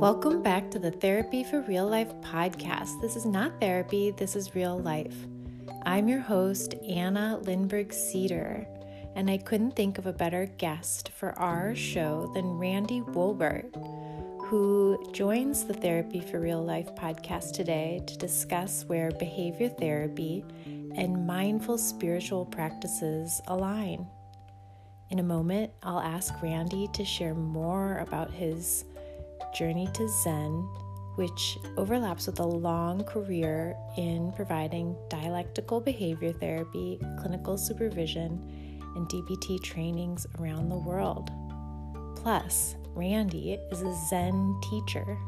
Welcome back to the Therapy for Real Life podcast. This is not therapy, this is real life. I'm your host, Anna Lindberg Cedar, and I couldn't think of a better guest for our show than Randy Wolbert, who joins the Therapy for Real Life podcast today to discuss where behavior therapy and mindful spiritual practices align. In a moment, I'll ask Randy to share more about his journey to Zen, which overlaps with a long career in providing dialectical behavior therapy, clinical supervision, and DBT trainings around the world. Plus, Randy is a Zen teacher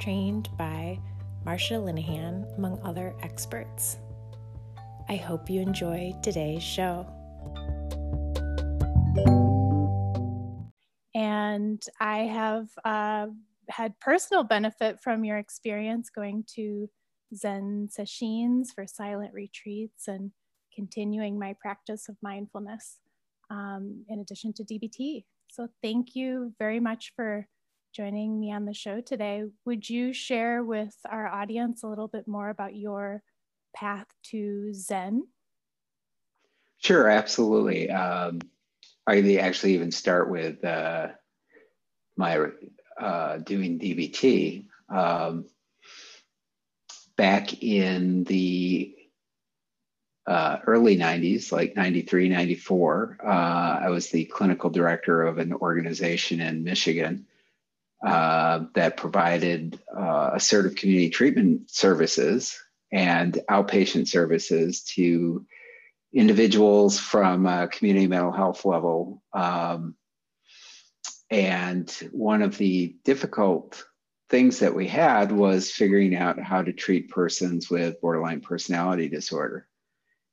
trained by Marsha Linehan, among other experts. I hope you enjoy today's show. And I have uh, had personal benefit from your experience going to Zen sessions for silent retreats and continuing my practice of mindfulness um, in addition to DBT. So, thank you very much for joining me on the show today. Would you share with our audience a little bit more about your path to Zen? Sure, absolutely. Um, I actually even start with uh, my uh, doing DBT um, back in the uh, early 90s, like 93, 94. Uh, I was the clinical director of an organization in Michigan uh, that provided uh, assertive community treatment services and outpatient services to individuals from a community mental health level um, and one of the difficult things that we had was figuring out how to treat persons with borderline personality disorder.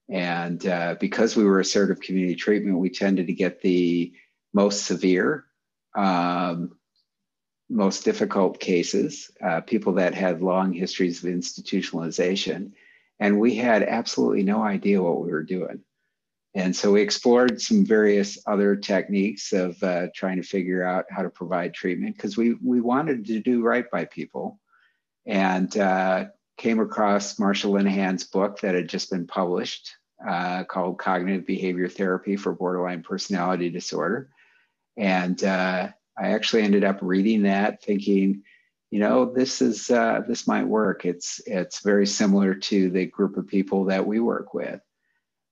And uh, because we were assertive community treatment, we tended to get the most severe, um, most difficult cases, uh, people that had long histories of institutionalization. And we had absolutely no idea what we were doing. And so we explored some various other techniques of uh, trying to figure out how to provide treatment because we, we wanted to do right by people and uh, came across Marsha Linehan's book that had just been published uh, called Cognitive Behavior Therapy for Borderline Personality Disorder. And uh, I actually ended up reading that thinking, you know, this is uh, this might work. It's it's very similar to the group of people that we work with.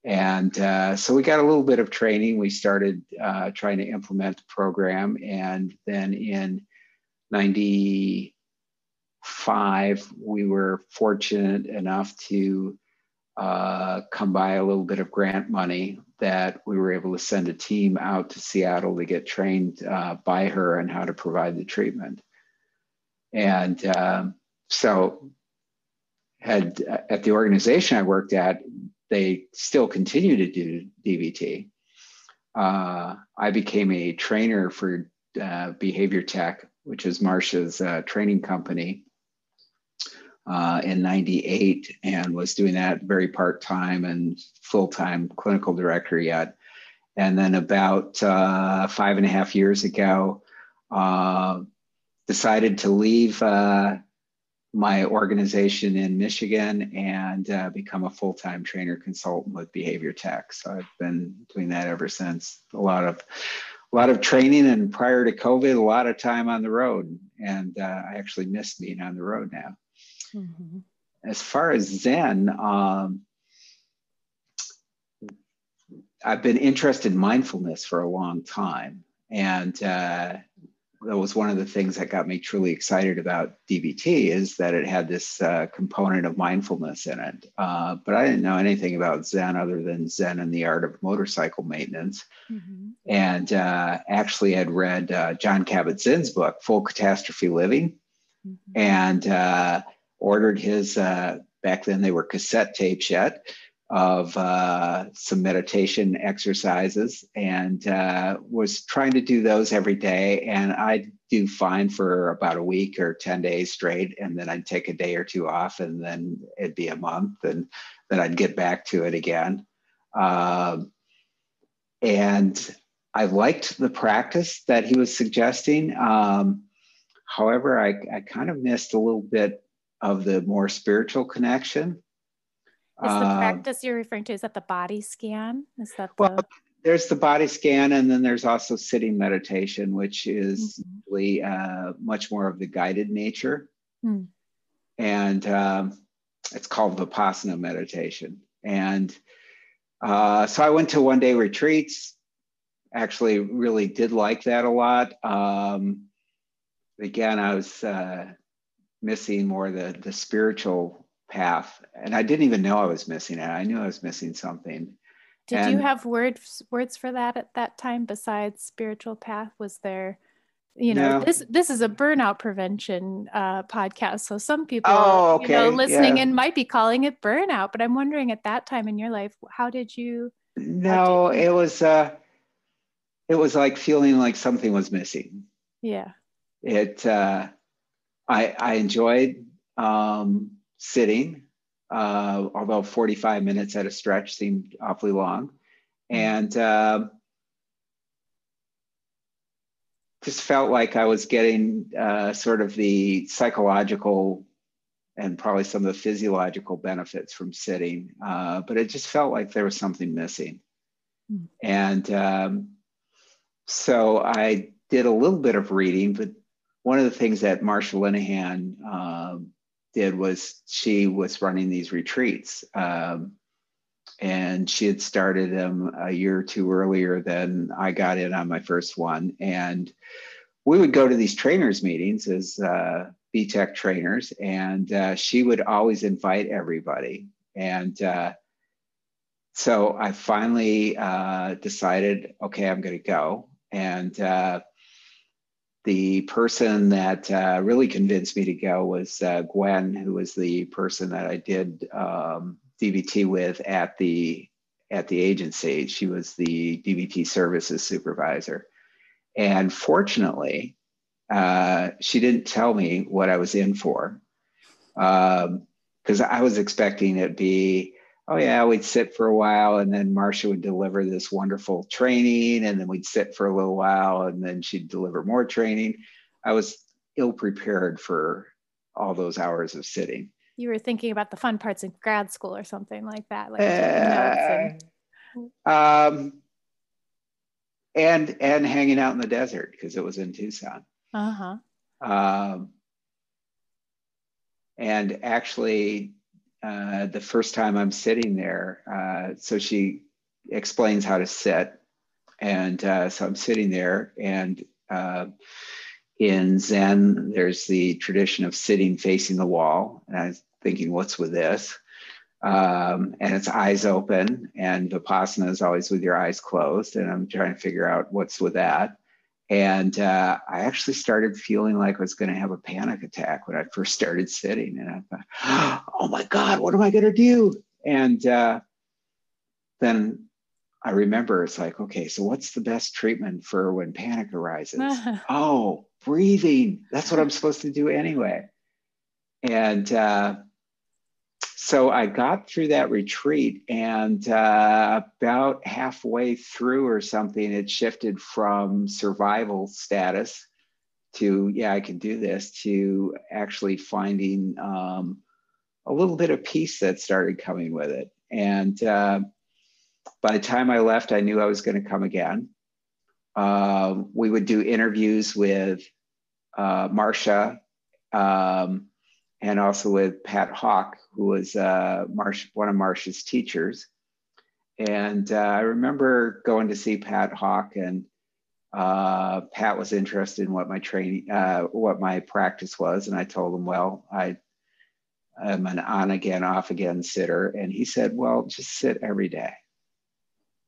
And uh, so we got a little bit of training. We started uh, trying to implement the program. And then in 95, we were fortunate enough to uh, come by a little bit of grant money that we were able to send a team out to Seattle to get trained uh, by her on how to provide the treatment. And um, so had at the organization I worked at, they still continue to do DBT. Uh, I became a trainer for uh, Behavior Tech, which is Marsha's uh, training company, uh, in 98 and was doing that very part time and full time clinical director yet. And then about uh, five and a half years ago, uh, decided to leave my organization in Michigan and uh, become a full time trainer consultant with Behavior Tech. So I've been doing that ever since. A lot of a lot of training, and prior to COVID, a lot of time on the road. And uh, I actually miss being on the road now. Mm-hmm. As far as Zen, um, I've been interested in mindfulness for a long time. And uh, that was one of the things that got me truly excited about DBT is that it had this uh, component of mindfulness in it. Uh, but I didn't know anything about Zen other than Zen and the art of motorcycle maintenance. Mm-hmm. And uh, actually had read uh, Jon Kabat-Zinn's book, Full Catastrophe Living, mm-hmm. and uh, ordered his, uh, back then they were cassette tapes yet, of uh, some meditation exercises and uh, was trying to do those every day. And I'd do fine for about a week or 10 days straight. And then I'd take a day or two off, and then it'd be a month, and then I'd get back to it again. Um, and I liked the practice that he was suggesting. Um, However, I, I kind of missed a little bit of the more spiritual connection. Is the uh, practice you're referring to, is that the body scan? Is that the... Well, there's the body scan, and then there's also sitting meditation, which is mm-hmm. really uh, much more of the guided nature. Mm. And um, it's called Vipassana meditation. And uh, so I went to one day retreats, actually, really did like that a lot. Um, again, I was uh, missing more the, the spiritual path. And I didn't even know I was missing it. I knew I was missing something. Did and, you have words words for that at that time besides spiritual path? Was there, you know, no. this this is a burnout prevention uh, podcast, so some people, oh, okay. you know, listening yeah. and might be calling it burnout. But I'm wondering, at that time in your life, how did you? No, did you... it was uh, it was like feeling like something was missing. Yeah. It. Uh, I I enjoyed um, sitting, uh, although 45 minutes at a stretch seemed awfully long. And uh, just felt like I was getting uh, sort of the psychological and probably some of the physiological benefits from sitting, uh, but it just felt like there was something missing. Mm. And um, so I did a little bit of reading, but one of the things that Marsha Linehan um, did was she was running these retreats. Um, and she had started them a year or two earlier than I got in on my first one. And we would go to these trainers meetings as uh, BTEC trainers, and uh, she would always invite everybody. And uh, so I finally uh, decided, okay, I'm going to go. And uh, the person that uh, really convinced me to go was uh, Gwen, who was the person that I did um, DBT with at the at the agency. She was the DBT services supervisor, and fortunately, uh, she didn't tell me what I was in for, because um, I was expecting it be oh yeah, we'd sit for a while and then Marsha would deliver this wonderful training and then we'd sit for a little while and then she'd deliver more training. I was ill prepared for all those hours of sitting. You were thinking about the fun parts in grad school or something like that. Like uh, um, and and hanging out in the desert because it was in Tucson. Uh-huh. Um, and actually uh, the first time I'm sitting there. Uh, so she explains how to sit. And uh, so I'm sitting there, and uh, in Zen, there's the tradition of sitting facing the wall. And I was thinking, what's with this? Um, and it's eyes open, and Vipassana is always with your eyes closed. And I'm trying to figure out what's with that. And uh, I actually started feeling like I was going to have a panic attack when I first started sitting. And I thought, oh my God, what am I going to do? And uh, then I remember it's like, okay, so what's the best treatment for when panic arises? oh, breathing. That's what I'm supposed to do anyway. And uh, so I got through that retreat, and uh, about halfway through or something, it shifted from survival status to, yeah, I can do this, to actually finding um, a little bit of peace that started coming with it. And uh, by the time I left, I knew I was going to come again. Uh, we would do interviews with uh, Marsha. Um, and also with Pat Hawk, who was uh, Marsh, one of Marsha's teachers. And uh, I remember going to see Pat Hawk, and uh, Pat was interested in what my training, uh, what my practice was, and I told him, well, I am an on again, off again sitter, and he said, well, just sit every day.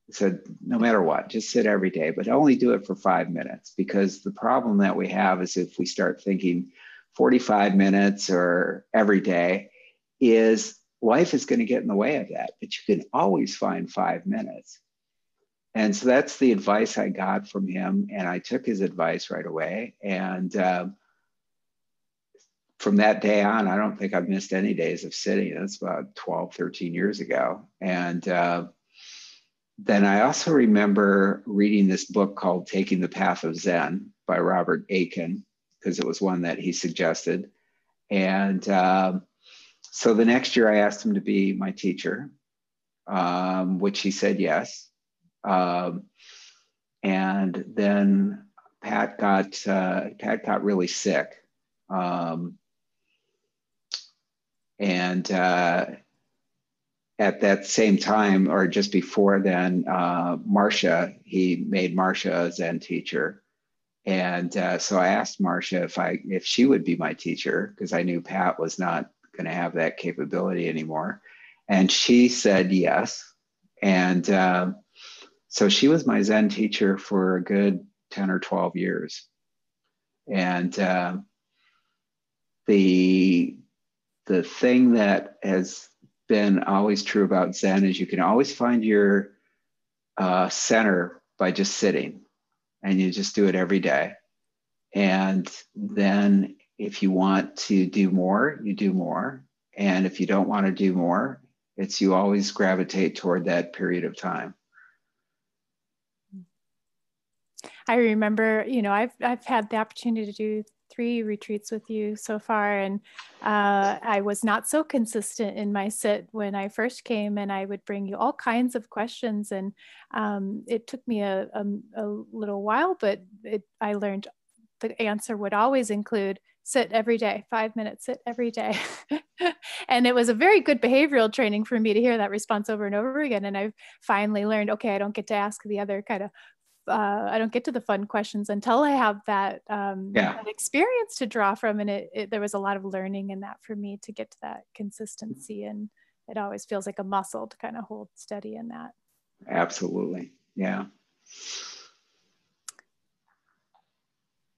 He said, no matter what, just sit every day, but only do it for five minutes, because the problem that we have is if we start thinking 45 minutes or every day is life is going to get in the way of that, but you can always find five minutes. And so that's the advice I got from him. And I took his advice right away. And um, from that day on, I don't think I've missed any days of sitting. That's about 12, 13 years ago. And uh, then I also remember reading this book called Taking the Path of Zen by Robert Aitken because it was one that he suggested. And um, so the next year, I asked him to be my teacher, um, which he said yes. Um, and then Pat got uh, Pat got really sick, um, and uh, at that same time, or just before then, uh, Marsha he made Marsha a Zen teacher, and uh, so I asked Marsha if I if she would be my teacher because I knew Pat was not going to have that capability anymore, and she said yes, and uh, so she was my Zen teacher for a good 10 or 12 years. And uh, the, the thing that has been always true about Zen is you can always find your uh, center by just sitting, and you just do it every day. And then if you want to do more, you do more. And if you don't want to do more, it's you always gravitate toward that period of time. I remember, you know, I've I've had the opportunity to do three retreats with you so far, and uh, I was not so consistent in my sit when I first came, and I would bring you all kinds of questions, and um, it took me a, a, a little while, but it, I learned the answer would always include sit every day, five minutes, sit every day. and it was a very good behavioral training for me to hear that response over and over again. And I've finally learned, okay, I don't get to ask the other kind of uh, I don't get to the fun questions until I have that, um, yeah. that experience to draw from. And it, it, there was a lot of learning in that for me to get to that consistency. And it always feels like a muscle to kind of hold steady in that. Absolutely. Yeah.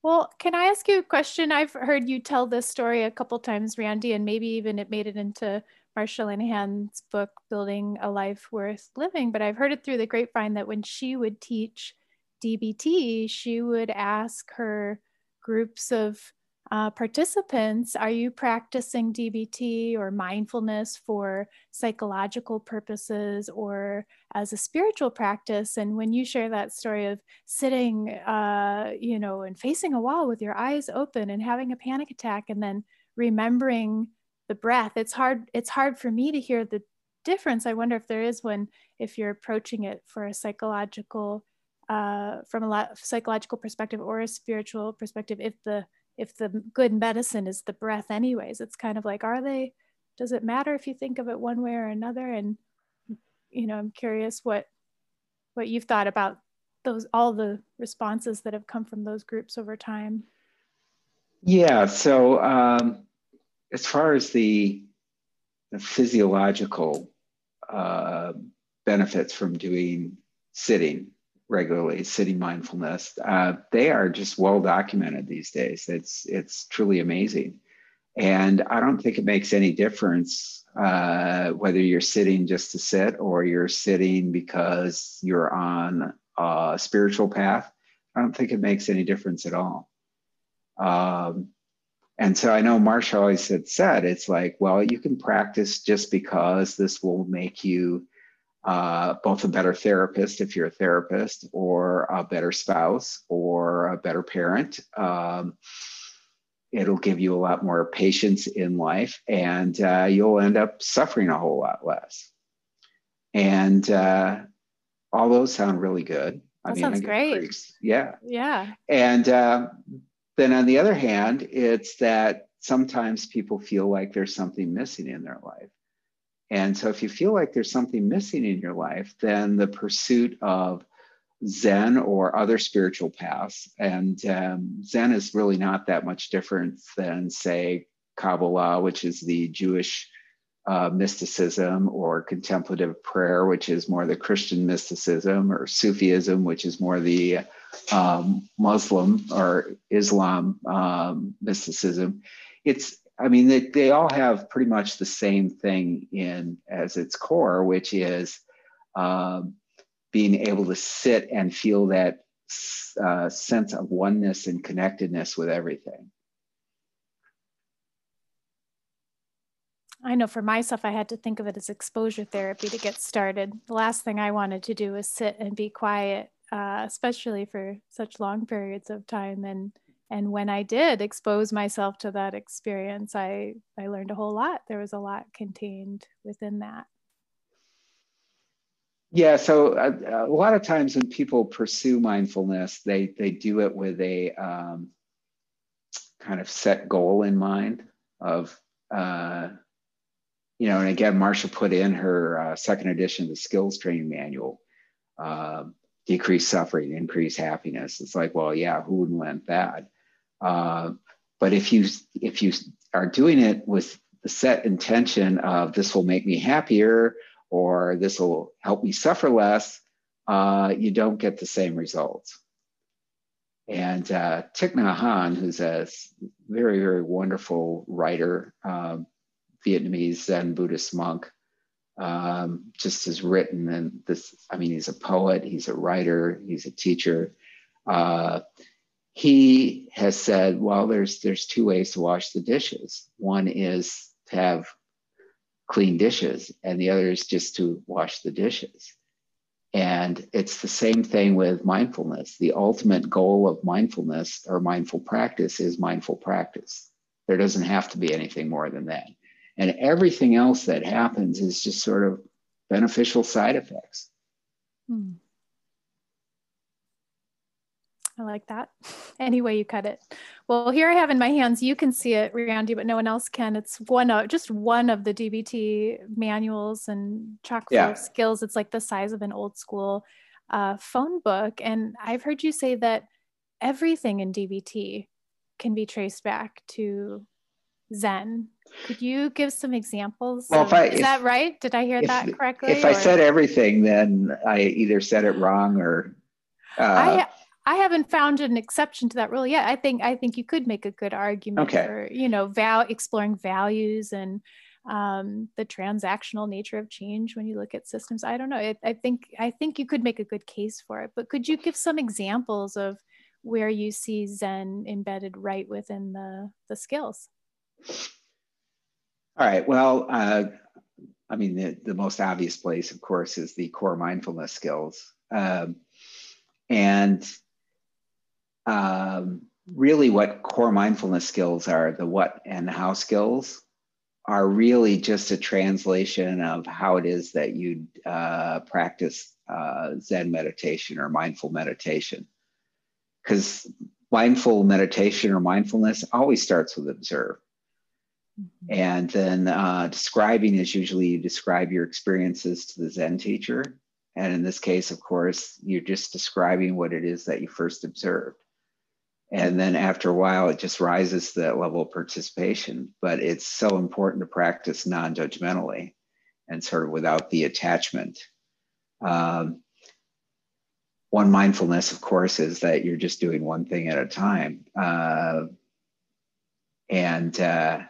Well, can I ask you a question? I've heard you tell this story a couple times, Randy, and maybe even it made it into Marsha Linehan's book, Building a Life Worth Living. But I've heard it through the grapevine that when she would teach DBT, she would ask her groups of uh, participants, are you practicing DBT or mindfulness for psychological purposes or as a spiritual practice? And when you share that story of sitting, uh, you know, and facing a wall with your eyes open and having a panic attack and then remembering the breath, it's hard, it's hard for me to hear the difference. I wonder if there is one, if you're approaching it for a psychological uh, from a psychological perspective or a spiritual perspective if the if the good medicine is the breath anyways it's kind of like are they does it matter if you think of it one way or another? And you know i'm curious what what you've thought about those all the responses that have come from those groups over time. Yeah so um, as far as the, the physiological uh, benefits from doing sitting regularly, sitting mindfulness. Uh, they are just well documented these days. It's it's truly amazing, and I don't think it makes any difference uh, whether you're sitting just to sit or you're sitting because you're on a spiritual path. I don't think it makes any difference at all. Um, and so I know Marsha always had said, it's like, well, you can practice just because this will make you uh, both a better therapist if you're a therapist, or a better spouse, or a better parent. Um, it'll give you a lot more patience in life, and uh, you'll end up suffering a whole lot less. And uh, all those sound really good. I that mean, sounds great. Yeah. Yeah. And uh, then on the other hand, it's that sometimes people feel like there's something missing in their life. And so, if you feel like there's something missing in your life, then the pursuit of Zen or other spiritual paths, and um, Zen is really not that much different than, say, Kabbalah, which is the Jewish uh, mysticism, or contemplative prayer, which is more the Christian mysticism, or Sufism, which is more the um, Muslim or Islam um, mysticism. It's I mean, they, they all have pretty much the same thing in as its core, which is um, being able to sit and feel that uh, sense of oneness and connectedness with everything. I know for myself, I had to think of it as exposure therapy to get started. The last thing I wanted to do was sit and be quiet, uh, especially for such long periods of time. And and when I did expose myself to that experience, I, I learned a whole lot. There was a lot contained within that. Yeah, so a, uh, a lot of times when people pursue mindfulness, they they do it with a um, kind of set goal in mind of uh, you know, and again, Marsha put in her uh, second edition of the skills training manual, uh, decrease suffering, increase happiness. It's like, well, yeah, who wouldn't want that? Uh, but if you if you are doing it with the set intention of this will make me happier or this will help me suffer less, uh, you don't get the same results. And uh, Thich Nhat Hanh, who's a very, very wonderful writer, um, Vietnamese Zen Buddhist monk, um, just has written and this, I mean, he's a poet, he's a writer, he's a teacher. Uh, he has said, well, there's there's two ways to wash the dishes. One is to have clean dishes, and the other is just to wash the dishes. And it's the same thing with mindfulness. The ultimate goal of mindfulness or mindful practice is mindful practice. There doesn't have to be anything more than that. And everything else that happens is just sort of beneficial side effects. Hmm. I like that. Any way you cut it. Well, here I have in my hands, you can see it, Randy, but no one else can. It's one of just one of the DBT manuals and chock full yeah. of skills. It's like the size of an old school uh, phone book. And I've heard you say that everything in DBT can be traced back to Zen. Could you give some examples? Well, of, I, is if, that right? Did I hear if, that correctly? If or? I said everything, then I either said it wrong or. Uh, I I haven't found an exception to that rule yet. I think I think you could make a good argument okay. for you know val exploring values and um, the transactional nature of change when you look at systems. I don't know. I, I think I think you could make a good case for it. But could you give some examples of where you see Zen embedded right within the the skills? All right. Well, uh, I mean, the, the most obvious place, of course, is the core mindfulness skills. Um, and um, really what core mindfulness skills are, the what and how skills, are really just a translation of how it is that you uh, practice uh, Zen meditation or mindful meditation. Because mindful meditation or mindfulness always starts with observe. Mm-hmm. And then uh, describing is usually you describe your experiences to the Zen teacher. And in this case, of course, you're just describing what it is that you first observed and then after a while it just rises to that level of participation. But it's so important to practice non-judgmentally and sort of without the attachment. Um, one mindfulness of course is that you're just doing one thing at a time. Uh, and uh,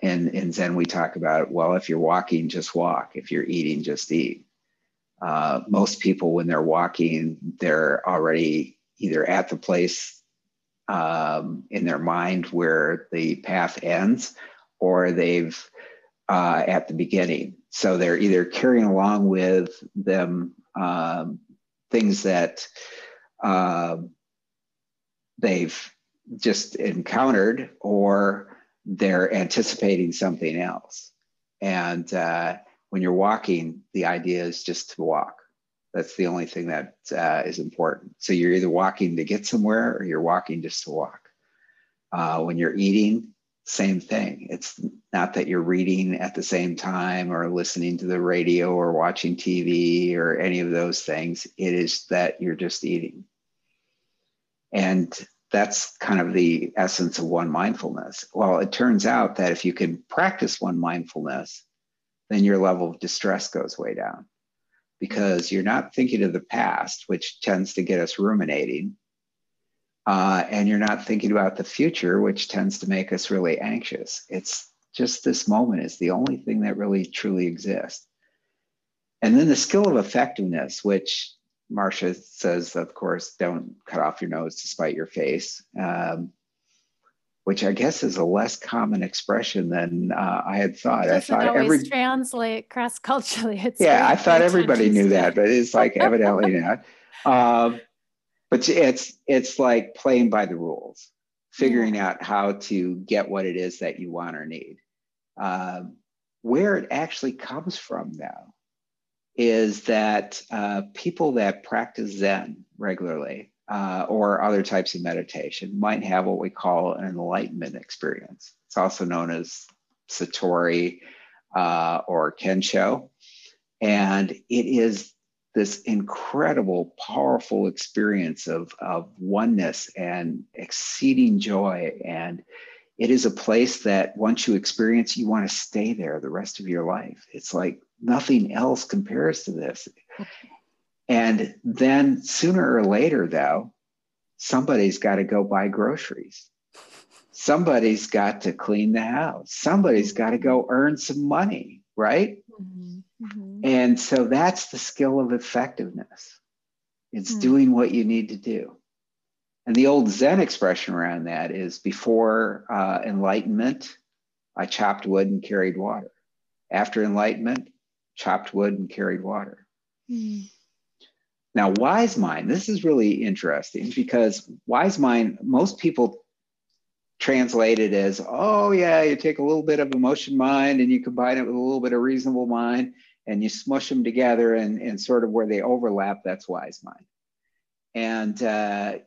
in, in zen we talk about well if you're walking just walk. If you're eating just eat. Uh, most people when they're walking they're already either at the place um, in their mind where the path ends or they've uh, at the beginning. So they're either carrying along with them um, things that uh, they've just encountered or they're anticipating something else. And uh, when you're walking, the idea is just to walk. That's the only thing that uh, is important. So you're either walking to get somewhere or you're walking just to walk. Uh, when you're eating, same thing. It's not that you're reading at the same time or listening to the radio or watching TV or any of those things. It is that you're just eating. And that's kind of the essence of one mindfulness. Well, it turns out that if you can practice one mindfulness, then your level of distress goes way down because you're not thinking of the past, which tends to get us ruminating. Uh, and you're not thinking about the future, which tends to make us really anxious. It's just this moment is the only thing that really truly exists. And then the skill of effectiveness, which Marsha says, of course, don't cut off your nose to spite your face. Um, which I guess is a less common expression than uh, I had thought. I thought every translate cross culturally. yeah, I thought everybody knew that, but it's like evidently not. Um, but it's it's like playing by the rules. figuring yeah. out how to get what it is that you want or need. Um, where it actually comes from now is that uh, people that practice Zen regularly uh, or other types of meditation might have what we call an enlightenment experience. It's also known as Satori uh, or Kensho. And it is this incredible, powerful experience of, of oneness and exceeding joy. And it is a place that once you experience, you want to stay there the rest of your life. It's like nothing else compares to this. And then sooner or later, though, somebody's got to go buy groceries. Somebody's got to clean the house. Somebody's got to go earn some money, right? Mm-hmm. Mm-hmm. And so that's the skill of effectiveness. It's mm-hmm. doing what you need to do. And the old Zen expression around that is before uh, enlightenment, I chopped wood and carried water. After enlightenment, chopped wood and carried water. Mm. Now, wise mind, this is really interesting because wise mind, most people translate it as, oh, yeah, you take a little bit of emotion mind and you combine it with a little bit of reasonable mind and you smush them together and, and sort of where they overlap, that's wise mind. And, uh,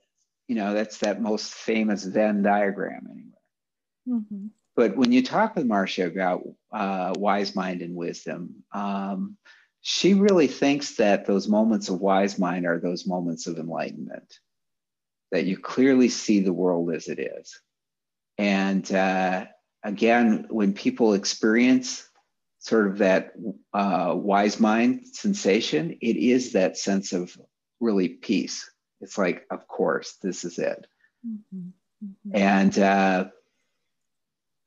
you know, that's that most famous Venn diagram anyway. Mm-hmm. But when you talk with Marsha about uh, wise mind and wisdom, um, she really thinks that those moments of wise mind are those moments of enlightenment, that you clearly see the world as it is. And uh, again, when people experience sort of that uh, wise mind sensation, it is that sense of really peace. It's like, of course, this is it. Mm-hmm. Mm-hmm. And uh,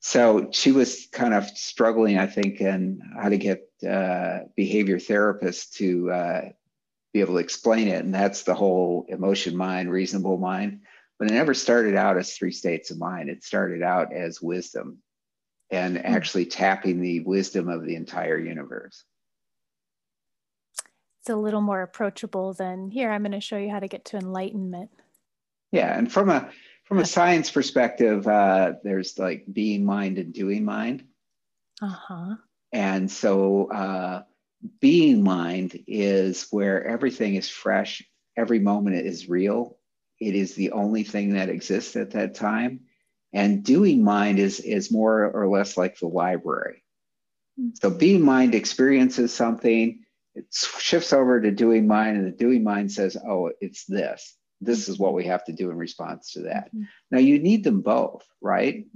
so she was kind of struggling, I think, in how to get uh, behavior therapists to uh, be able to explain it. And that's the whole emotion mind, reasonable mind. But it never started out as three states of mind. It started out as wisdom and hmm. actually tapping the wisdom of the entire universe. It's a little more approachable than here, I'm going to show you how to get to enlightenment. Yeah. And from a from a science perspective, uh, there's like being mind and doing mind. Uh huh. And so, uh, being mind is where everything is fresh, every moment is real. It is the only thing that exists at that time. And doing mind is, is more or less like the library. Mm-hmm. So, being mind experiences something, it shifts over to doing mind, and the doing mind says, Oh, it's this this is what we have to do in response to that mm-hmm. now you need them both right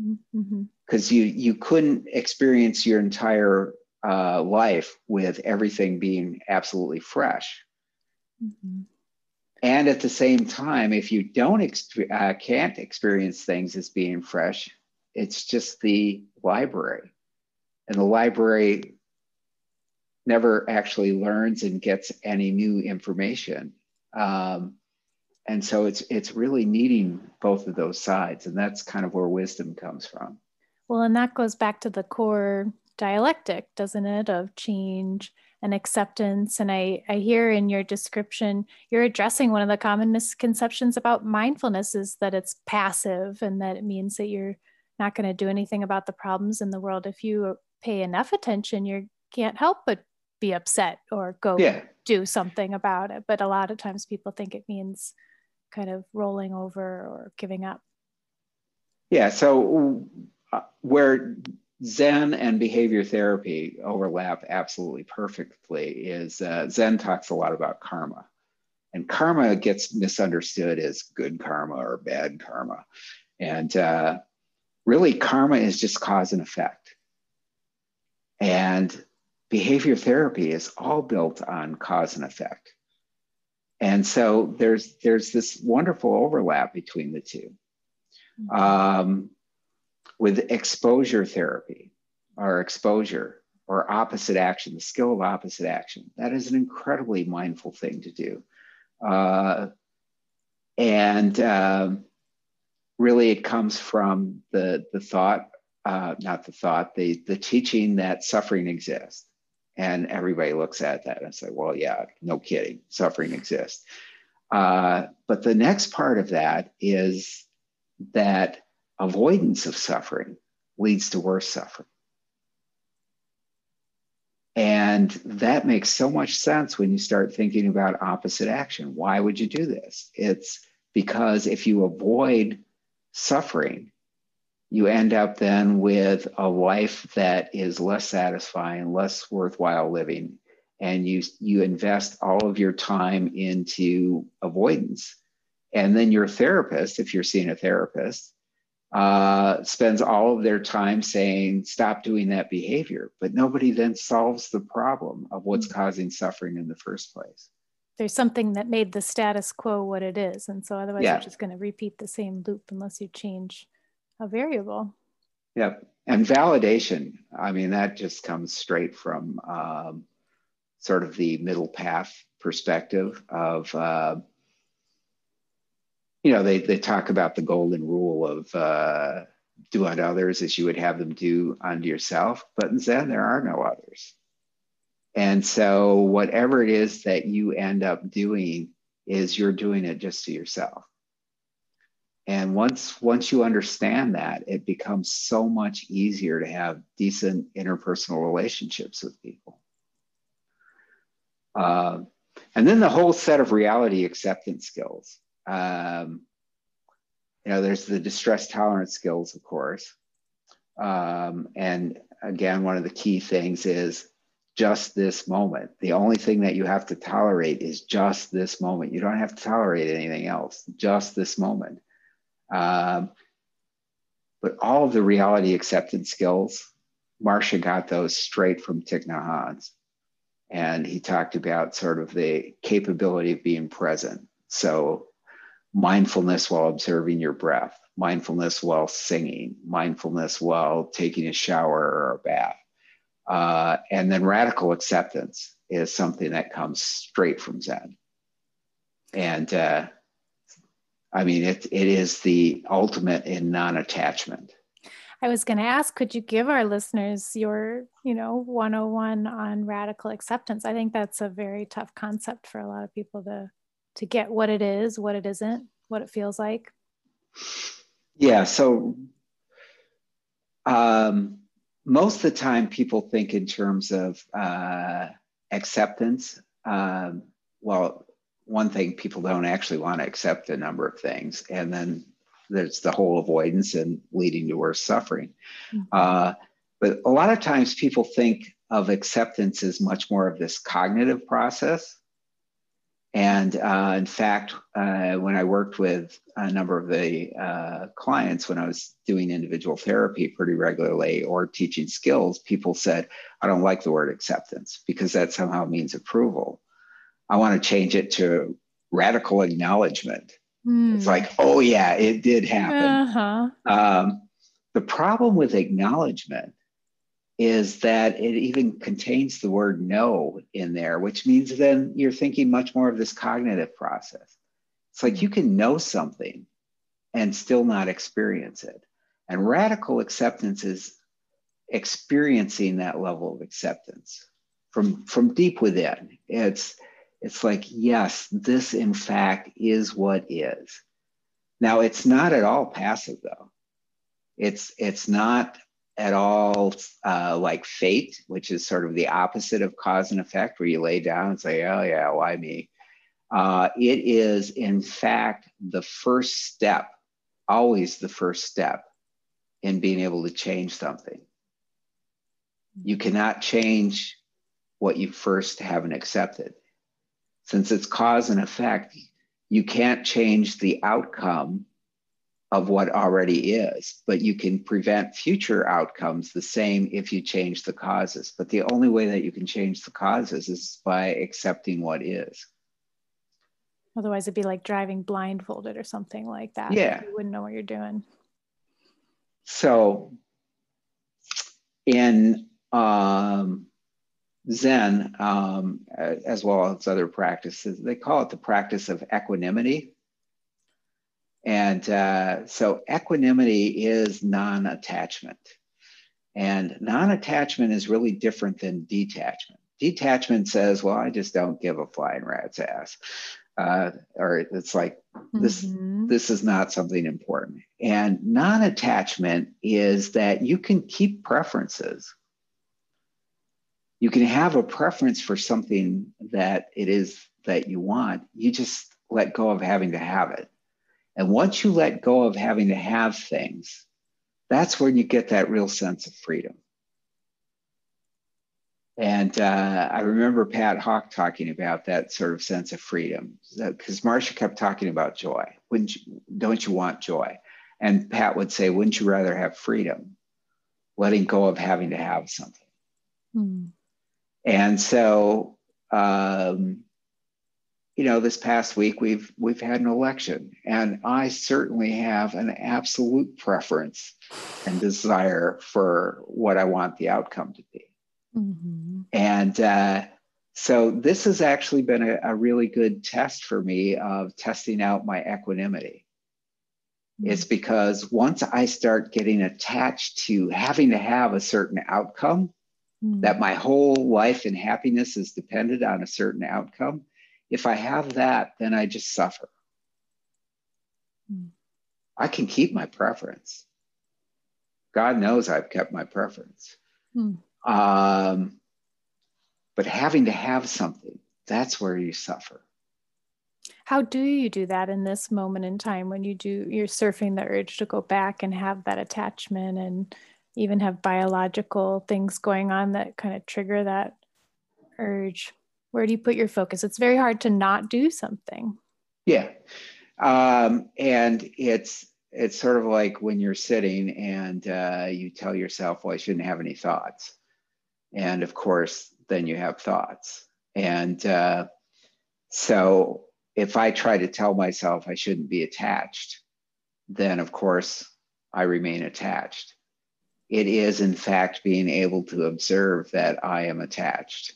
because mm-hmm. you you couldn't experience your entire uh, life with everything being absolutely fresh mm-hmm. and at the same time if you don't exp- uh, can't experience things as being fresh it's just the library and the library never actually learns and gets any new information um, and so it's it's really needing both of those sides and that's kind of where wisdom comes from. Well and that goes back to the core dialectic doesn't it of change and acceptance? And i i hear in your description you're addressing one of the common misconceptions about mindfulness is that it's passive and that it means that you're not going to do anything about the problems in the world. If you pay enough attention you can't help but be upset or go yeah. do something about it. But a lot of times people think it means kind of rolling over or giving up? Yeah, so uh, where Zen and behavior therapy overlap absolutely perfectly is uh, Zen talks a lot about karma. And karma gets misunderstood as good karma or bad karma. And uh, really, karma is just cause and effect. And behavior therapy is all built on cause and effect. And so there's there's this wonderful overlap between the 2 mm-hmm. um, with exposure therapy or exposure or opposite action, the skill of opposite action. That is an incredibly mindful thing to do. Uh, and um, really, it comes from the, the thought, uh, not the thought, the, the teaching that suffering exists. And everybody looks at that and say, well, yeah, no kidding, suffering exists. Uh, but the next part of that is that avoidance of suffering leads to worse suffering. And that makes so much sense when you start thinking about opposite action. Why would you do this? It's because if you avoid suffering, you end up then with a life that is less satisfying, less worthwhile living, and you you invest all of your time into avoidance. And then your therapist, if you're seeing a therapist, uh, spends all of their time saying, stop doing that behavior. But nobody then solves the problem of what's mm-hmm. causing suffering in the first place. There's something that made the status quo what it is. And so otherwise, yeah. you're just going to repeat the same loop unless you change a variable. Yep. And validation, I mean, that just comes straight from um, sort of the middle path perspective of. Uh, you know, they, they talk about the golden rule of uh, do unto others as you would have them do unto yourself. But in Zen, there are no others. And so, whatever it is that you end up doing, is you're doing it just to yourself. And once once you understand that, it becomes so much easier to have decent interpersonal relationships with people. Uh, and then the whole set of reality acceptance skills. Um, you know, there's the distress tolerance skills, of course. Um, and again, one of the key things is just this moment. The only thing that you have to tolerate is just this moment. You don't have to tolerate anything else, just this moment. Um, but all of the reality acceptance skills, Marsha got those straight from Thich Nhat Hanh. And he talked about sort of the capability of being present. So mindfulness while observing your breath, mindfulness while singing, mindfulness while taking a shower or a bath. Uh, and then radical acceptance is something that comes straight from Zen. And uh, I mean, it, it is the ultimate in non attachment. I was going to ask, could you give our listeners your, you know, 101 on radical acceptance? I think that's a very tough concept for a lot of people to to get what it is, what it isn't, what it feels like? Yeah, so um, most of the time people think in terms of uh, acceptance. Um, well, one thing people don't actually want to accept a number of things, and then there's the whole avoidance and leading to worse suffering. Mm-hmm. Uh, but a lot of times people think of acceptance as much more of this cognitive process and uh, in fact, uh, when I worked with a number of the uh, clients, when I was doing individual therapy pretty regularly or teaching skills, people said, I don't like the word acceptance because that somehow means approval. I want to change it to radical acknowledgement. Mm. It's like, oh, yeah, it did happen. Uh-huh. Um, the problem with acknowledgement is that it even contains the word no in there, which means then you're thinking much more of this cognitive process. It's like you can know something and still not experience it. And radical acceptance is experiencing that level of acceptance from, from deep within. It's, it's like, yes, this in fact is what is. Now, it's not at all passive though. It's, it's not at all uh, like fate, which is sort of the opposite of cause and effect, where you lay down and say, oh, yeah, why me? Uh, it is, in fact, the first step, always the first step in being able to change something. You cannot change what you first haven't accepted. Since it's cause and effect, you can't change the outcome of what already is, but you can prevent future outcomes the same if you change the causes. But the only way that you can change the causes is by accepting what is. Otherwise, it'd be like driving blindfolded or something like that. Yeah. You wouldn't know what you're doing. So, in um, Zen, um, as well as other practices, they call it the practice of equanimity. And uh, so equanimity is non attachment. And non attachment is really different than detachment. Detachment says, well, I just don't give a flying rat's ass. uh, or it's like this mm-hmm. this is not something important and non-attachment is that you can keep preferences you can have a preference for something that it is that you want you just let go of having to have it and once you let go of having to have things that's when you get that real sense of freedom and uh, I remember Pat Hawk talking about that sort of sense of freedom because Marsha kept talking about joy. Wouldn't you, don't you want joy? And Pat would say, wouldn't you rather have freedom, letting go of having to have something? Mm. And so, um, you know, this past week we've we've had an election, and I certainly have an absolute preference and desire for what I want the outcome to be. Mm-hmm. And uh, so this has actually been a, a, really good test for me of testing out my equanimity. Mm-hmm. It's because once I start getting attached to having to have a certain outcome, mm-hmm. that my whole life and happiness is dependent on a certain outcome, if I have that, then I just suffer. Mm. I can keep my preference. God knows I've kept my preference. Mm. Um, but having to have something, that's where you suffer. How do you do that in this moment in time when you do you're surfing the urge to go back and have that attachment and even have biological things going on that kind of trigger that urge? Where do you put your focus? It's very hard to not do something. Yeah. Um, and it's it's sort of like when you're sitting and uh, you tell yourself, well, I shouldn't have any thoughts and of course then you have thoughts and uh, so if i try to tell myself i shouldn't be attached then of course i remain attached it is in fact being able to observe that i am attached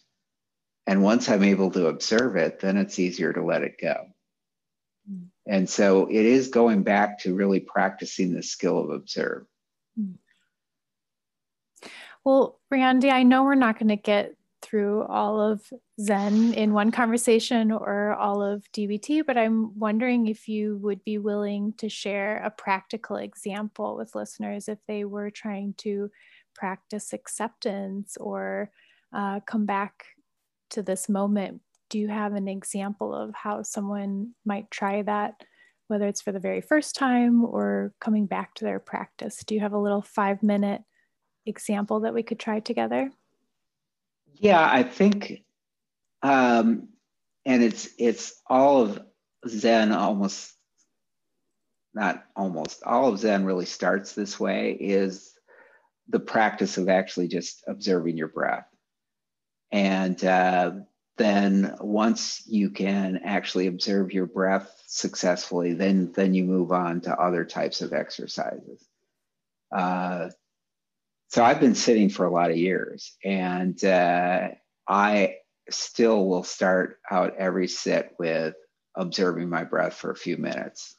and once i'm able to observe it then it's easier to let it go mm. and so it is going back to really practicing the skill of observe mm. Well, Randy, I know we're not going to get through all of Zen in one conversation or all of DBT, but I'm wondering if you would be willing to share a practical example with listeners if they were trying to practice acceptance or uh, come back to this moment. Do you have an example of how someone might try that, whether it's for the very first time or coming back to their practice? Do you have a little five minute example that we could try together? Yeah, I think, um, and it's it's all of Zen almost, not almost all of Zen really starts this way is the practice of actually just observing your breath, and uh, then once you can actually observe your breath successfully, then then you move on to other types of exercises. Uh, so I've been sitting for a lot of years, and uh, I still will start out every sit with observing my breath for a few minutes.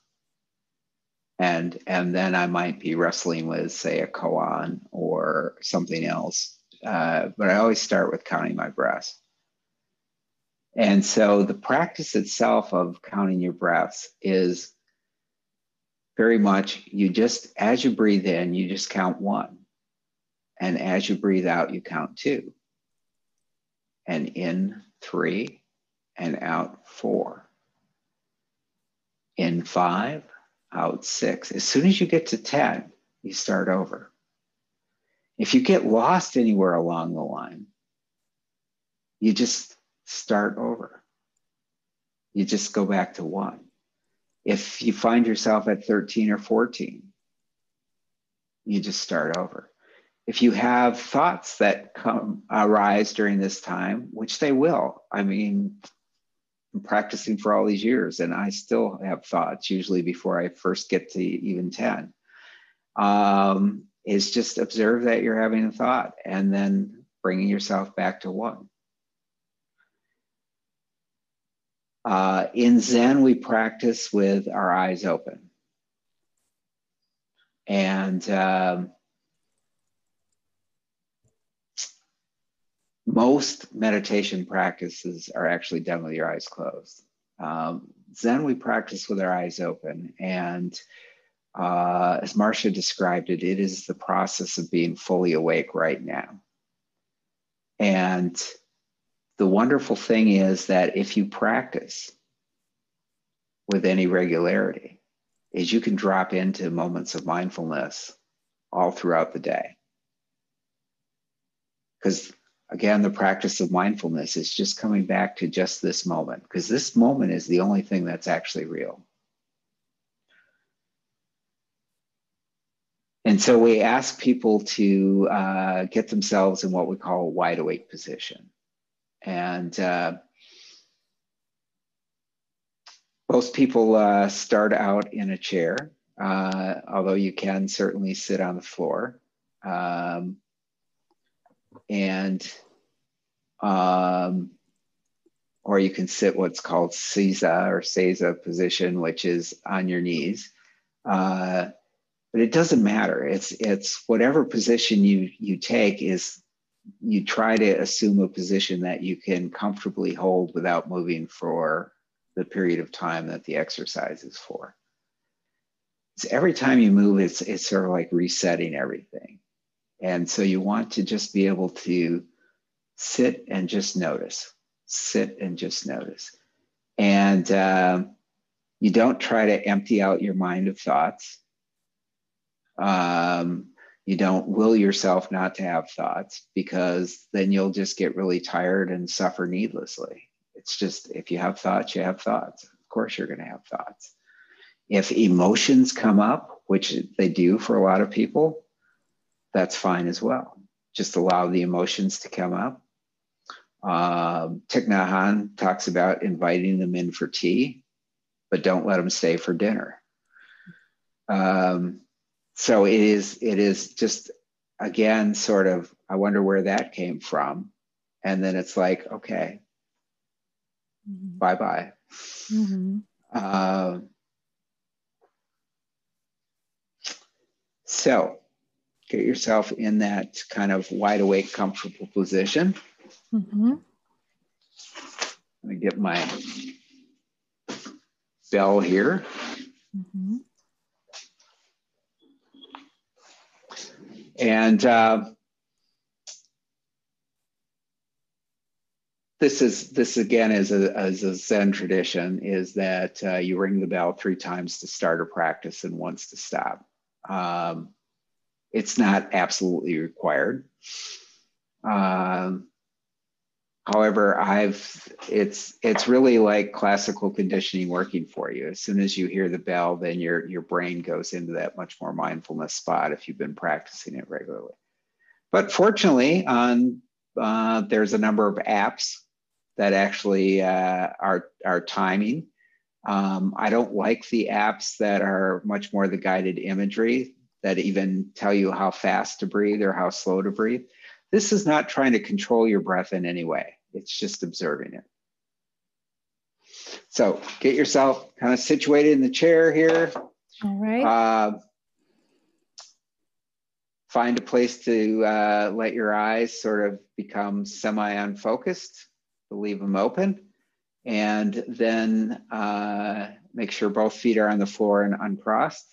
And, and then I might be wrestling with, say, a koan or something else. Uh, but I always start with counting my breaths. And so the practice itself of counting your breaths is very much you just, as you breathe in, you just count one. And as you breathe out, you count two. And in three, and out four. In five, out six. As soon as you get to 10, you start over. If you get lost anywhere along the line, you just start over. You just go back to one. If you find yourself at 13 or 14, you just start over if you have thoughts that come arise during this time, which they will, I mean, I'm practicing for all these years and I still have thoughts usually before I first get to even 10. Um, is just observe that you're having a thought and then bringing yourself back to one. Uh, in Zen, we practice with our eyes open. And um, most meditation practices are actually done with your eyes closed. Um, Zen, we practice with our eyes open. And uh, as Marsha described it, it is the process of being fully awake right now. And the wonderful thing is that if you practice with any regularity, is you can drop into moments of mindfulness all throughout the day. Because again, the practice of mindfulness is just coming back to just this moment, because this moment is the only thing that's actually real. And so we ask people to uh, get themselves in what we call a wide awake position. And uh, most people uh, start out in a chair, uh, although you can certainly sit on the floor. Um, and um, or you can sit what's called Seiza or Seiza position, which is on your knees. Uh, but it doesn't matter. It's it's whatever position you you take is you try to assume a position that you can comfortably hold without moving for the period of time that the exercise is for. So every time you move, it's it's sort of like resetting everything. And so you want to just be able to sit and just notice, sit and just notice. And um, you don't try to empty out your mind of thoughts. Um, you don't will yourself not to have thoughts because then you'll just get really tired and suffer needlessly. It's just if you have thoughts, you have thoughts. Of course, you're going to have thoughts. If emotions come up, which they do for a lot of people, that's fine as well. Just allow the emotions to come up. Um, Thich Nhat Hanh talks about inviting them in for tea, but don't let them stay for dinner. Um, so it is it is just again sort of I wonder where that came from, and then it's like okay, mm-hmm. bye bye. Mm-hmm. Uh, so get yourself in that kind of wide awake, comfortable position. Mm-hmm. Let me get my bell here. Mm-hmm. And uh, this is this again is a, as a Zen tradition is that uh, you ring the bell three times to start a practice and once to stop. Um, it's not absolutely required. Um, however, I've it's it's really like classical conditioning working for you. As soon as you hear the bell, then your your brain goes into that much more mindfulness spot if you've been practicing it regularly. But fortunately, on uh, there's a number of apps that actually uh, are are timing. Um, I don't like the apps that are much more the guided imagery that even tell you how fast to breathe or how slow to breathe. This is not trying to control your breath in any way. It's just observing it. So get yourself kind of situated in the chair here. All right. Uh, find a place to uh, let your eyes sort of become semi unfocused, leave them open. And then uh, make sure both feet are on the floor and uncrossed.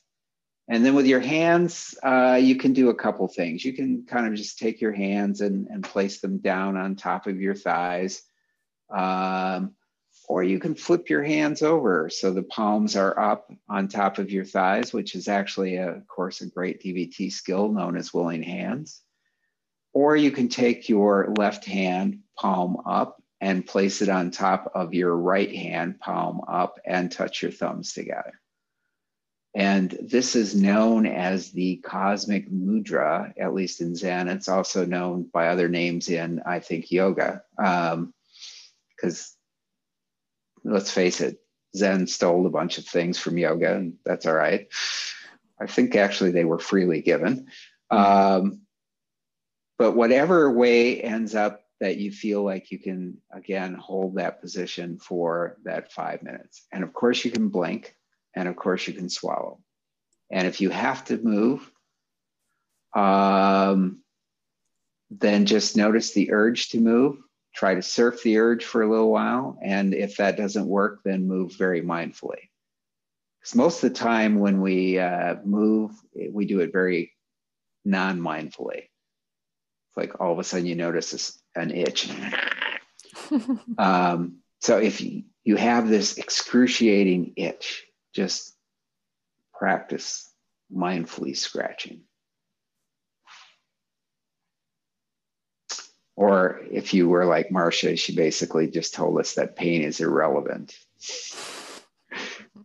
And then with your hands, uh, you can do a couple things. You can kind of just take your hands and, and place them down on top of your thighs. Um, or you can flip your hands over so the palms are up on top of your thighs, which is actually, a, of course, a great DBT skill known as willing hands. Or you can take your left hand palm up and place it on top of your right hand palm up and touch your thumbs together. And this is known as the cosmic mudra, at least in Zen. It's also known by other names in, I think, yoga. Because um, let's face it, Zen stole a bunch of things from yoga, and that's all right. I think actually they were freely given. Um, but whatever way ends up that you feel like you can, again, hold that position for that five minutes. And of course, you can blink and of course you can swallow. And if you have to move, um, then just notice the urge to move. try to surf the urge for a little while. And if that doesn't work, then move very mindfully. Because most of the time when we uh, move, we do it very non mindfully. It's like all of a sudden you notice this, an itch. um, so if you, you have this excruciating itch, just practice mindfully scratching. Or if you were like Marsha, she basically just told us that pain is irrelevant.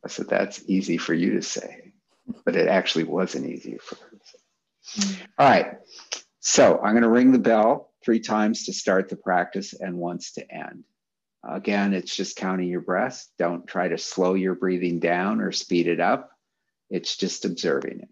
I said, that's easy for you to say, but it actually wasn't easy for her to say. All right. So I'm going to ring the bell three times to start the practice and once to end. Again, it's just counting your breath. Don't try to slow your breathing down or speed it up. It's just observing it.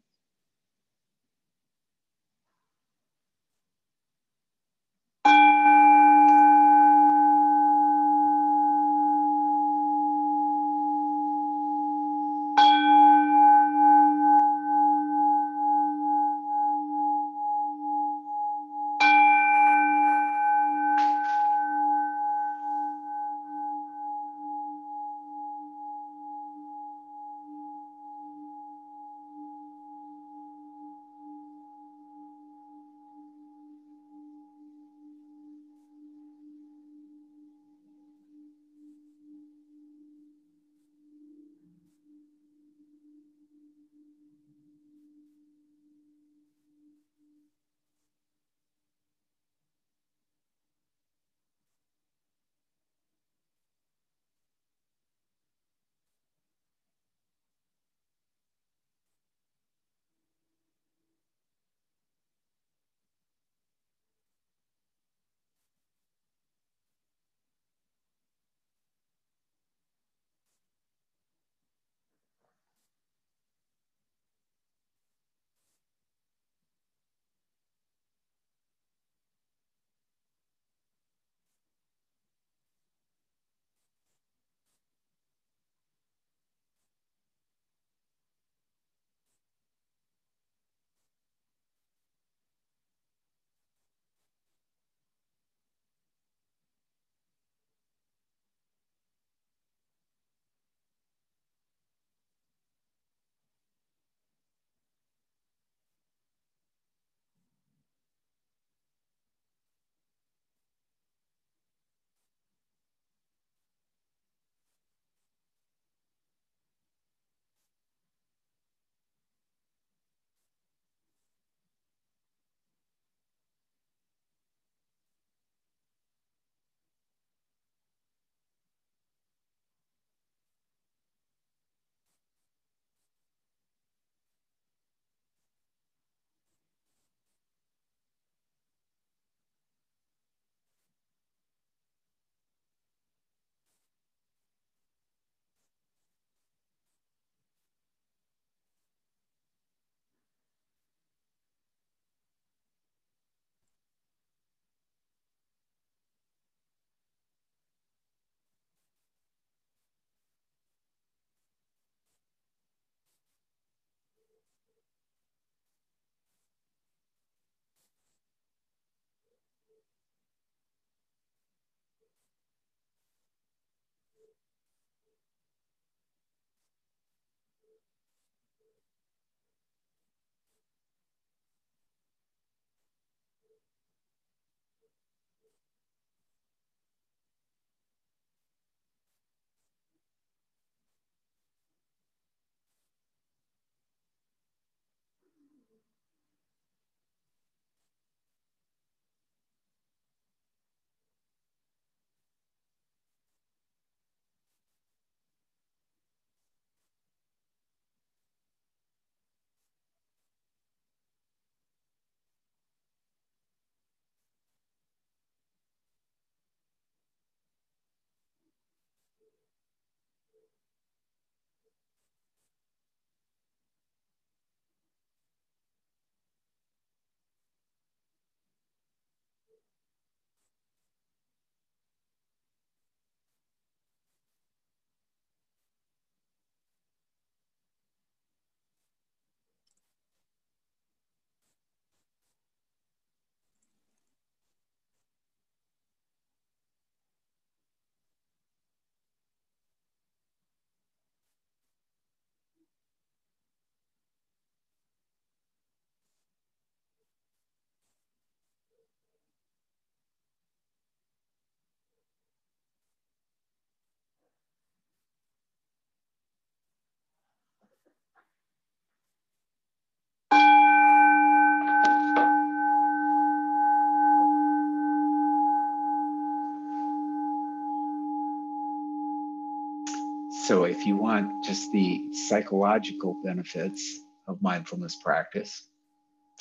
So, if you want just the psychological benefits of mindfulness practice,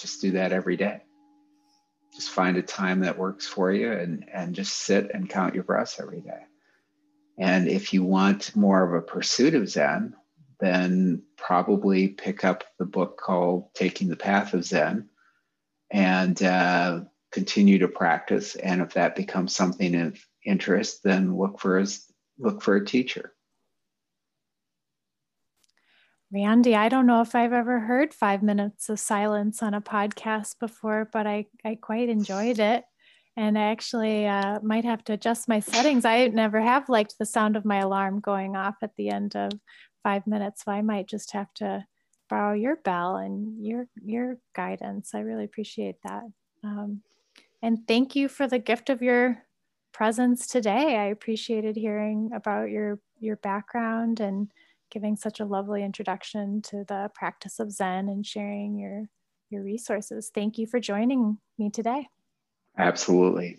just do that every day. Just find a time that works for you and, and just sit and count your breaths every day. And if you want more of a pursuit of Zen, then probably pick up the book called Taking the Path of Zen and uh, continue to practice. And if that becomes something of interest, then look for a, look for a teacher. Randy, I don't know if I've ever heard five minutes of silence on a podcast before, but I, I quite enjoyed it. And I actually uh, might have to adjust my settings. I never have liked the sound of my alarm going off at the end of five minutes. So I might just have to borrow your bell and your your guidance. I really appreciate that. Um, and thank you for the gift of your presence today. I appreciated hearing about your your background and giving such a lovely introduction to the practice of Zen and sharing your your resources. Thank you for joining me today. Absolutely.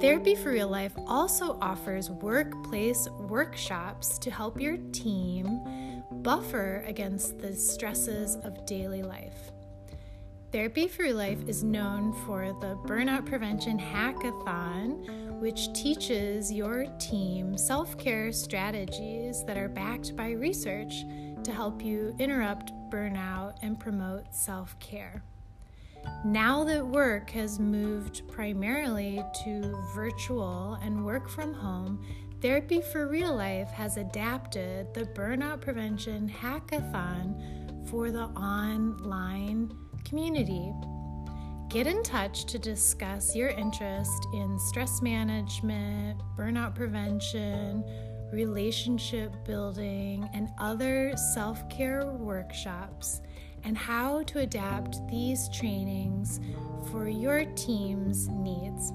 Therapy for Real Life also offers workplace workshops to help your team buffer against the stresses of daily life. Therapy for Life is known for the Burnout Prevention Hackathon, which teaches your team self care strategies that are backed by research to help you interrupt burnout and promote self care. Now that work has moved primarily to virtual and work from home, Therapy for Real Life has adapted the Burnout Prevention Hackathon for the online community. Get in touch to discuss your interest in stress management, burnout prevention, relationship building, and other self care workshops and how to adapt these trainings for your team's needs.